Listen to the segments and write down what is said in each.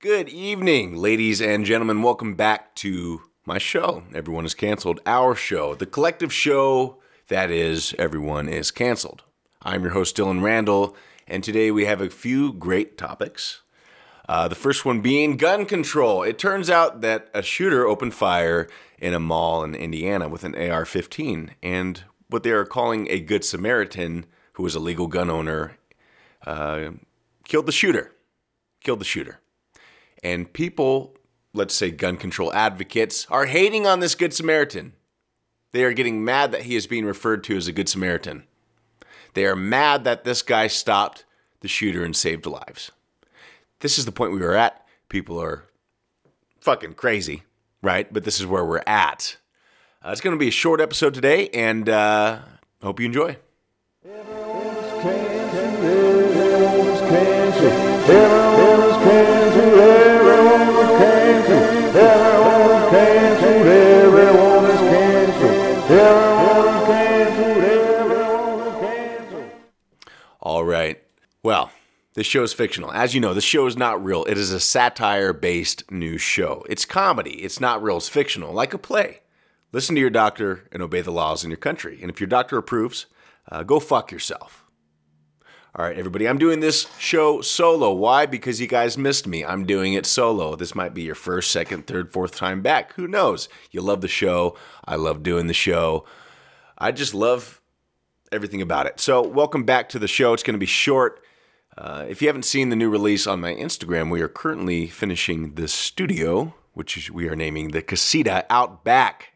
Good evening, ladies and gentlemen. Welcome back to my show. Everyone is canceled. Our show, the collective show that is Everyone is Canceled. I'm your host, Dylan Randall, and today we have a few great topics. Uh, the first one being gun control. It turns out that a shooter opened fire in a mall in Indiana with an AR 15, and what they are calling a Good Samaritan, who was a legal gun owner, uh, killed the shooter. Killed the shooter. And people, let's say gun control advocates, are hating on this Good Samaritan. They are getting mad that he is being referred to as a Good Samaritan. They are mad that this guy stopped the shooter and saved lives. This is the point we were at. People are fucking crazy, right? But this is where we're at. Uh, it's going to be a short episode today, and uh, hope you enjoy. All right. Well, this show is fictional. As you know, the show is not real. It is a satire based news show. It's comedy. It's not real. It's fictional, like a play. Listen to your doctor and obey the laws in your country. And if your doctor approves, uh, go fuck yourself. All right, everybody, I'm doing this show solo. Why? Because you guys missed me. I'm doing it solo. This might be your first, second, third, fourth time back. Who knows? You love the show. I love doing the show. I just love everything about it. So, welcome back to the show. It's going to be short. Uh, if you haven't seen the new release on my Instagram, we are currently finishing the studio, which we are naming the Casita Out Back.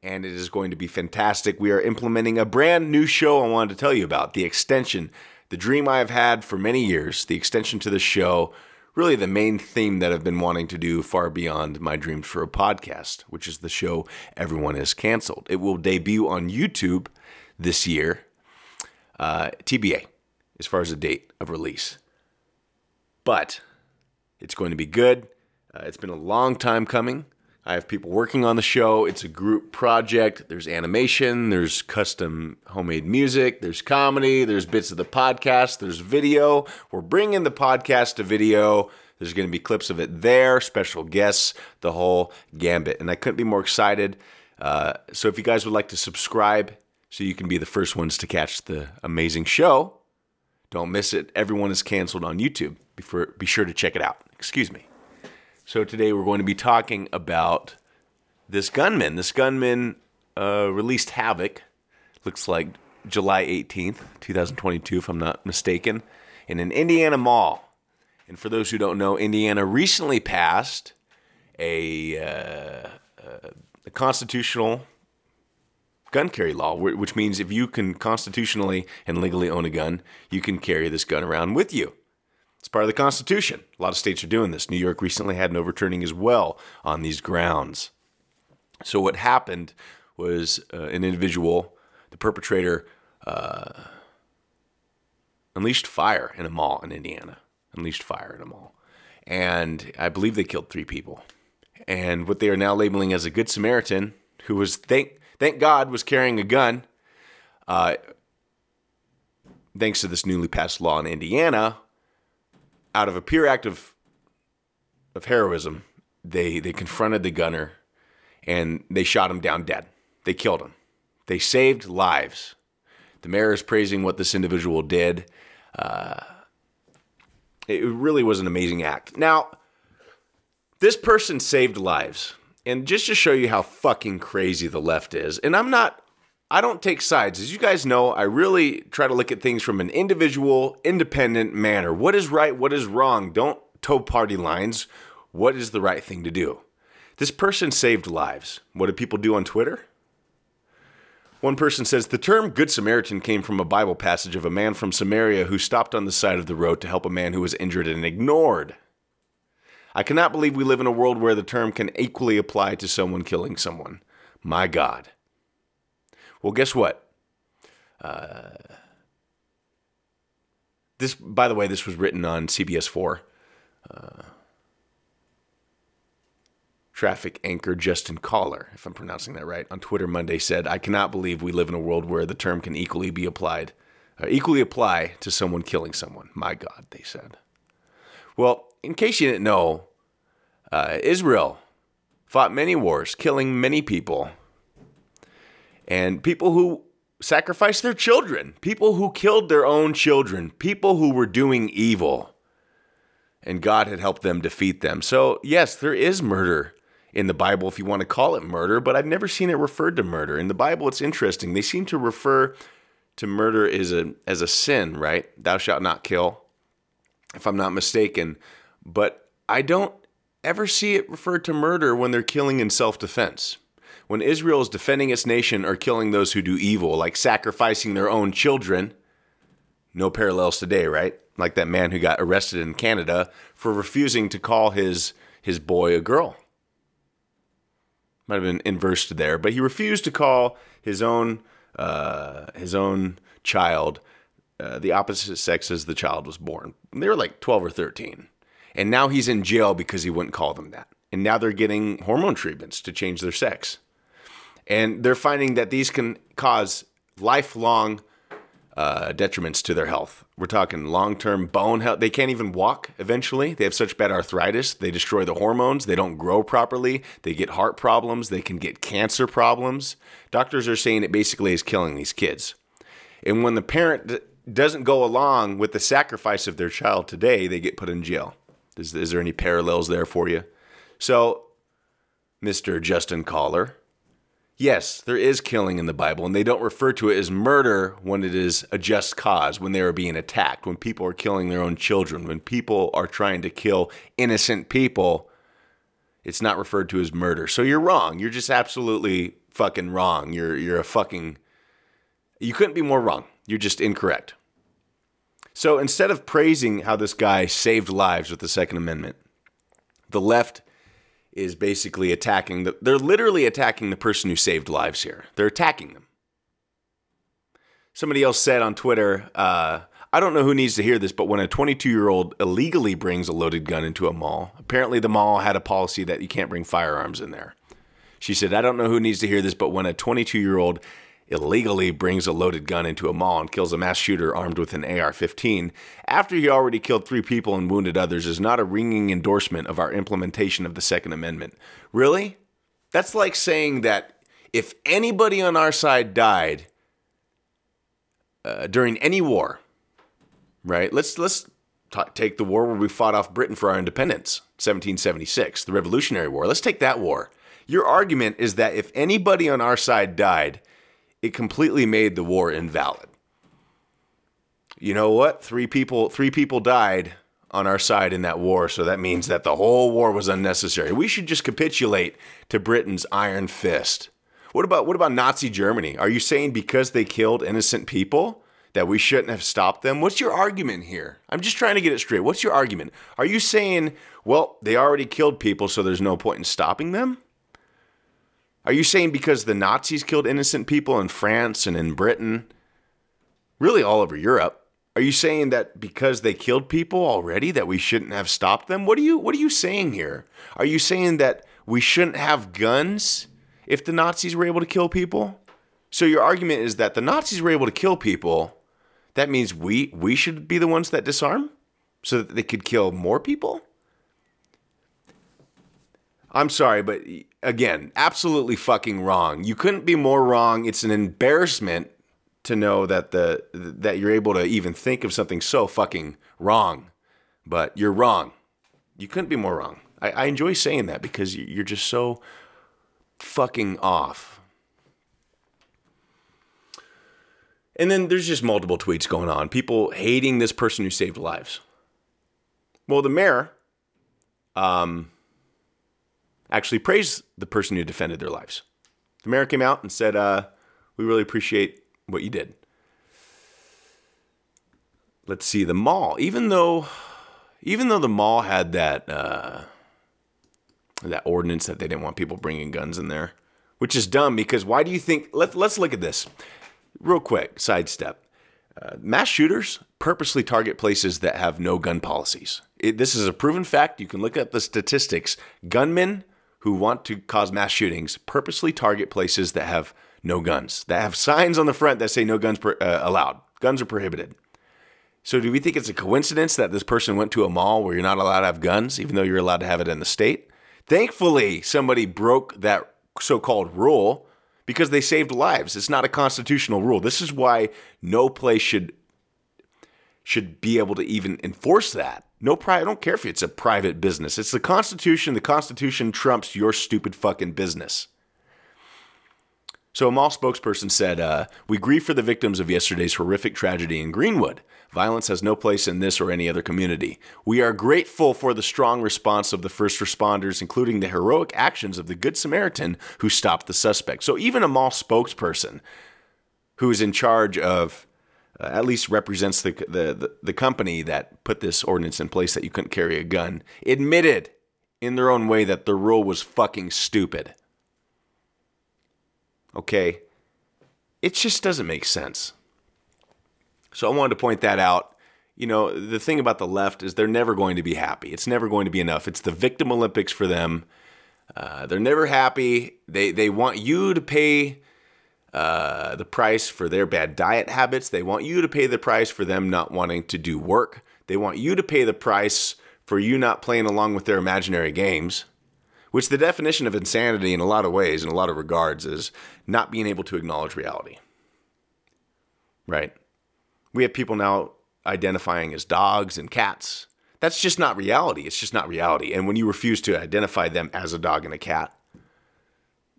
And it is going to be fantastic. We are implementing a brand new show I wanted to tell you about the extension the dream I have had for many years, the extension to the show, really the main theme that I've been wanting to do far beyond my dreams for a podcast, which is the show Everyone is Canceled. It will debut on YouTube this year, uh, TBA, as far as the date of release. But it's going to be good. Uh, it's been a long time coming. I have people working on the show. It's a group project. There's animation, there's custom homemade music, there's comedy, there's bits of the podcast, there's video. We're bringing the podcast to video. There's going to be clips of it there, special guests, the whole gambit. And I couldn't be more excited. Uh, so if you guys would like to subscribe so you can be the first ones to catch the amazing show, don't miss it. Everyone is canceled on YouTube. be sure to check it out. Excuse me. So today we're going to be talking about this gunman. This gunman uh, released Havoc, looks like July 18th, 2022, if I'm not mistaken, in an Indiana mall. And for those who don't know, Indiana recently passed a, uh, uh a constitutional gun carry law, which means if you can constitutionally and legally own a gun, you can carry this gun around with you. It's part of the Constitution. A lot of states are doing this. New York recently had an overturning as well on these grounds. So, what happened was uh, an individual, the perpetrator, uh, unleashed fire in a mall in Indiana. Unleashed fire in a mall. And I believe they killed three people. And what they are now labeling as a Good Samaritan, who was, thank, thank God, was carrying a gun, uh, thanks to this newly passed law in Indiana, out of a pure act of of heroism, they they confronted the gunner and they shot him down dead. They killed him. They saved lives. The mayor is praising what this individual did. Uh, it really was an amazing act. Now, this person saved lives. And just to show you how fucking crazy the left is, and I'm not I don't take sides. As you guys know, I really try to look at things from an individual, independent manner. What is right? What is wrong? Don't toe party lines. What is the right thing to do? This person saved lives. What do people do on Twitter? One person says the term Good Samaritan came from a Bible passage of a man from Samaria who stopped on the side of the road to help a man who was injured and ignored. I cannot believe we live in a world where the term can equally apply to someone killing someone. My God. Well, guess what? Uh, this, by the way, this was written on CBS 4. Uh, traffic anchor Justin Caller, if I'm pronouncing that right, on Twitter Monday said, I cannot believe we live in a world where the term can equally be applied, uh, equally apply to someone killing someone. My God, they said. Well, in case you didn't know, uh, Israel fought many wars, killing many people. And people who sacrificed their children, people who killed their own children, people who were doing evil. And God had helped them defeat them. So, yes, there is murder in the Bible, if you want to call it murder, but I've never seen it referred to murder. In the Bible, it's interesting. They seem to refer to murder as a, as a sin, right? Thou shalt not kill, if I'm not mistaken. But I don't ever see it referred to murder when they're killing in self defense when Israel is defending its nation or killing those who do evil, like sacrificing their own children, no parallels today, right? Like that man who got arrested in Canada for refusing to call his his boy a girl. Might have been inversed there, but he refused to call his own uh, his own child uh, the opposite sex as the child was born. They were like 12 or 13. And now he's in jail because he wouldn't call them that. And now they're getting hormone treatments to change their sex. And they're finding that these can cause lifelong uh, detriments to their health. We're talking long term bone health. They can't even walk eventually. They have such bad arthritis. They destroy the hormones. They don't grow properly. They get heart problems. They can get cancer problems. Doctors are saying it basically is killing these kids. And when the parent d- doesn't go along with the sacrifice of their child today, they get put in jail. Is, is there any parallels there for you? So, Mr. Justin Caller, Yes, there is killing in the Bible, and they don't refer to it as murder when it is a just cause, when they are being attacked, when people are killing their own children, when people are trying to kill innocent people. It's not referred to as murder. So you're wrong. You're just absolutely fucking wrong. You're you're a fucking You couldn't be more wrong. You're just incorrect. So instead of praising how this guy saved lives with the Second Amendment, the left is basically attacking the they're literally attacking the person who saved lives here. They're attacking them. Somebody else said on Twitter, uh, I don't know who needs to hear this, but when a 22 year old illegally brings a loaded gun into a mall, apparently the mall had a policy that you can't bring firearms in there. She said, I don't know who needs to hear this, but when a 22 year old illegally brings a loaded gun into a mall and kills a mass shooter armed with an AR 15 after he already killed three people and wounded others is not a ringing endorsement of our implementation of the Second Amendment. Really? That's like saying that if anybody on our side died uh, during any war, right? Let's let's t- take the war where we fought off Britain for our independence, 1776, the Revolutionary War. Let's take that war. Your argument is that if anybody on our side died, it completely made the war invalid. You know what? Three people three people died on our side in that war, so that means that the whole war was unnecessary. We should just capitulate to Britain's iron fist. What about what about Nazi Germany? Are you saying because they killed innocent people that we shouldn't have stopped them? What's your argument here? I'm just trying to get it straight. What's your argument? Are you saying, well, they already killed people, so there's no point in stopping them? Are you saying because the Nazis killed innocent people in France and in Britain, really all over Europe? Are you saying that because they killed people already that we shouldn't have stopped them? What are you what are you saying here? Are you saying that we shouldn't have guns if the Nazis were able to kill people? So your argument is that the Nazis were able to kill people, that means we we should be the ones that disarm so that they could kill more people? I'm sorry, but again, absolutely fucking wrong. You couldn't be more wrong. It's an embarrassment to know that the that you're able to even think of something so fucking wrong, but you're wrong. You couldn't be more wrong. I, I enjoy saying that because you're just so fucking off. And then there's just multiple tweets going on. People hating this person who saved lives. Well, the mayor, um, actually praised the person who defended their lives. The mayor came out and said, uh, We really appreciate what you did. Let's see, the mall, even though even though the mall had that uh, that ordinance that they didn't want people bringing guns in there, which is dumb because why do you think? Let, let's look at this real quick. Sidestep: uh, mass shooters purposely target places that have no gun policies. It, this is a proven fact. You can look at the statistics. Gunmen who want to cause mass shootings purposely target places that have no guns, that have signs on the front that say no guns per, uh, allowed, guns are prohibited. So, do we think it's a coincidence that this person went to a mall where you're not allowed to have guns, even though you're allowed to have it in the state? Thankfully, somebody broke that so called rule because they saved lives. It's not a constitutional rule. This is why no place should should be able to even enforce that. No private, I don't care if it's a private business. It's the Constitution. The Constitution trumps your stupid fucking business. So a mall spokesperson said, uh, We grieve for the victims of yesterday's horrific tragedy in Greenwood. Violence has no place in this or any other community. We are grateful for the strong response of the first responders, including the heroic actions of the Good Samaritan who stopped the suspect. So even a mall spokesperson who is in charge of, at least represents the, the, the, the company that put this ordinance in place that you couldn't carry a gun, admitted in their own way that the rule was fucking stupid. Okay? It just doesn't make sense. So I wanted to point that out. You know, the thing about the left is they're never going to be happy. It's never going to be enough. It's the victim Olympics for them. Uh, they're never happy. They they want you to pay uh, the price for their bad diet habits. They want you to pay the price for them not wanting to do work. They want you to pay the price for you not playing along with their imaginary games which the definition of insanity in a lot of ways, in a lot of regards, is not being able to acknowledge reality. Right? We have people now identifying as dogs and cats. That's just not reality. It's just not reality. And when you refuse to identify them as a dog and a cat,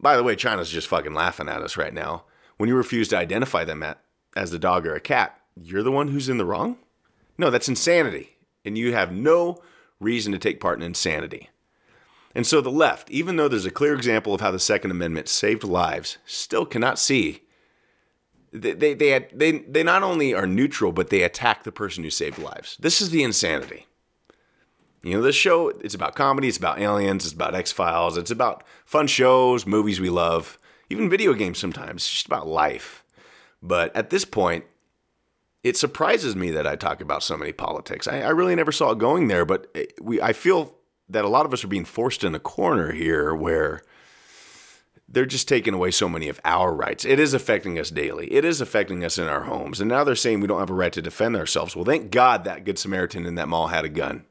by the way, China's just fucking laughing at us right now. When you refuse to identify them at, as a dog or a cat, you're the one who's in the wrong? No, that's insanity. And you have no reason to take part in insanity. And so the left, even though there's a clear example of how the Second Amendment saved lives, still cannot see. They, they, they, they, they not only are neutral, but they attack the person who saved lives. This is the insanity. You know, this show, it's about comedy, it's about aliens, it's about X Files, it's about fun shows, movies we love, even video games sometimes. It's just about life. But at this point, it surprises me that I talk about so many politics. I, I really never saw it going there, but we, I feel that a lot of us are being forced in a corner here where they're just taking away so many of our rights. It is affecting us daily. It is affecting us in our homes. And now they're saying we don't have a right to defend ourselves. Well, thank God that Good Samaritan in that mall had a gun.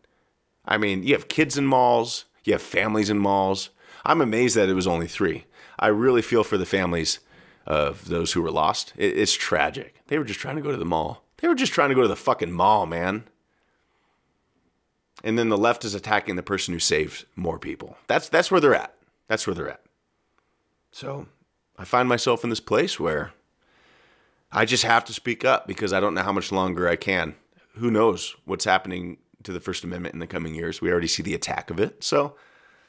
I mean, you have kids in malls, you have families in malls. I'm amazed that it was only three. I really feel for the families of those who were lost. It's tragic. They were just trying to go to the mall. They were just trying to go to the fucking mall, man and then the left is attacking the person who saved more people. That's that's where they're at. That's where they're at. So I find myself in this place where I just have to speak up because I don't know how much longer I can. Who knows what's happening to the First Amendment in the coming years? We already see the attack of it. So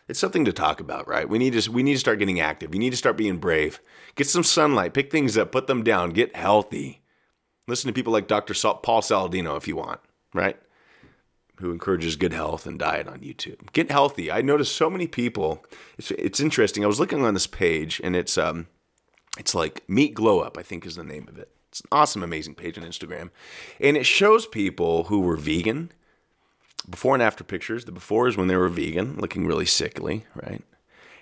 it's something to talk about, right? We need to we need to start getting active. You need to start being brave. Get some sunlight, pick things up, put them down, get healthy. Listen to people like Dr. Paul Saladino if you want, right? who encourages good health and diet on YouTube. Get healthy. I noticed so many people. It's it's interesting. I was looking on this page and it's um it's like Meat Glow Up, I think is the name of it. It's an awesome, amazing page on Instagram. And it shows people who were vegan, before and after pictures. The before is when they were vegan, looking really sickly, right?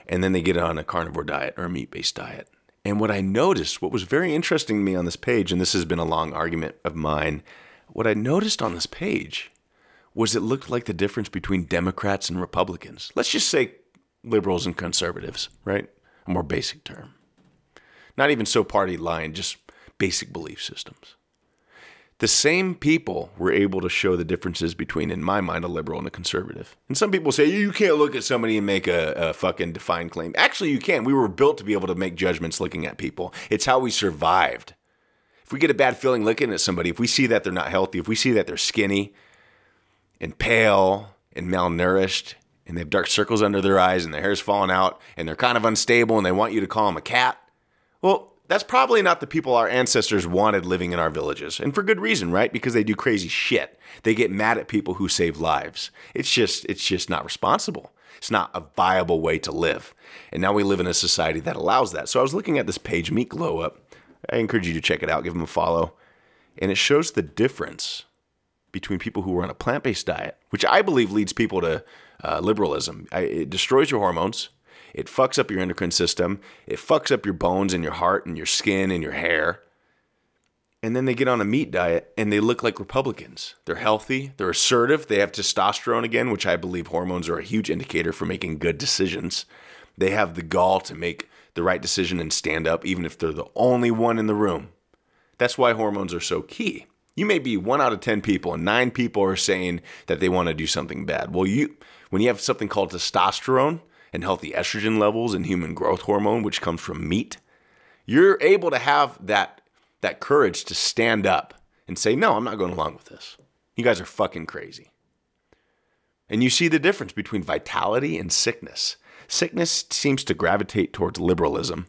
And then they get on a carnivore diet or a meat based diet. And what I noticed, what was very interesting to me on this page, and this has been a long argument of mine, what I noticed on this page was it looked like the difference between Democrats and Republicans. Let's just say liberals and conservatives, right? A more basic term. Not even so party line, just basic belief systems. The same people were able to show the differences between, in my mind, a liberal and a conservative. And some people say you can't look at somebody and make a, a fucking defined claim. Actually, you can. We were built to be able to make judgments looking at people. It's how we survived. If we get a bad feeling looking at somebody, if we see that they're not healthy, if we see that they're skinny, and pale and malnourished and they have dark circles under their eyes and their hair's falling out and they're kind of unstable and they want you to call them a cat. Well, that's probably not the people our ancestors wanted living in our villages. And for good reason, right? Because they do crazy shit. They get mad at people who save lives. It's just it's just not responsible. It's not a viable way to live. And now we live in a society that allows that. So I was looking at this page, Meat Glow Up. I encourage you to check it out, give them a follow. And it shows the difference between people who are on a plant based diet, which I believe leads people to uh, liberalism. I, it destroys your hormones. It fucks up your endocrine system. It fucks up your bones and your heart and your skin and your hair. and then they get on a meat diet and they look like Republicans. They're healthy, they're assertive, they have testosterone again, which I believe hormones are a huge indicator for making good decisions. They have the gall to make the right decision and stand up, even if they're the only one in the room. That's why hormones are so key. You may be one out of 10 people, and nine people are saying that they want to do something bad. Well, you, when you have something called testosterone and healthy estrogen levels and human growth hormone, which comes from meat, you're able to have that, that courage to stand up and say, no, I'm not going along with this. You guys are fucking crazy. And you see the difference between vitality and sickness. Sickness seems to gravitate towards liberalism,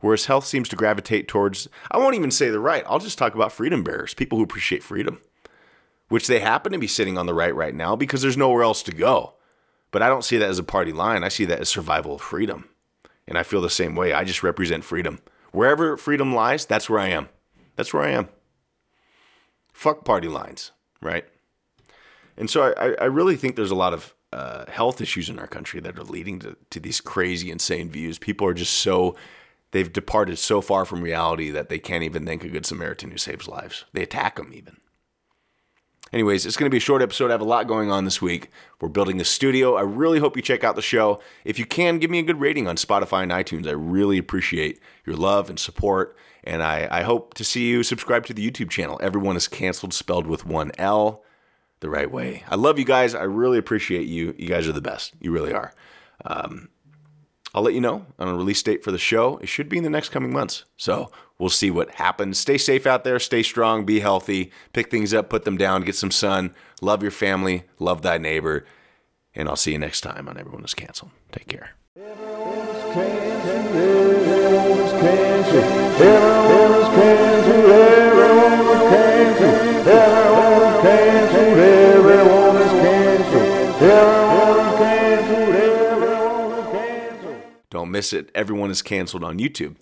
whereas health seems to gravitate towards, I won't even say the right, I'll just talk about freedom bearers, people who appreciate freedom, which they happen to be sitting on the right right now because there's nowhere else to go. But I don't see that as a party line, I see that as survival of freedom. And I feel the same way. I just represent freedom. Wherever freedom lies, that's where I am. That's where I am. Fuck party lines, right? And so I, I really think there's a lot of uh, health issues in our country that are leading to, to these crazy, insane views. People are just so, they've departed so far from reality that they can't even thank a good Samaritan who saves lives. They attack them even. Anyways, it's going to be a short episode. I have a lot going on this week. We're building a studio. I really hope you check out the show. If you can, give me a good rating on Spotify and iTunes. I really appreciate your love and support. And I, I hope to see you subscribe to the YouTube channel. Everyone is canceled, spelled with one L the right way. I love you guys. I really appreciate you. You guys are the best. You really are. Um, I'll let you know on a release date for the show. It should be in the next coming months. So we'll see what happens. Stay safe out there. Stay strong. Be healthy. Pick things up, put them down, get some sun. Love your family. Love thy neighbor. And I'll see you next time on Everyone is Canceled. Take care. Everyone is canceled. Miss it. Everyone is canceled on YouTube.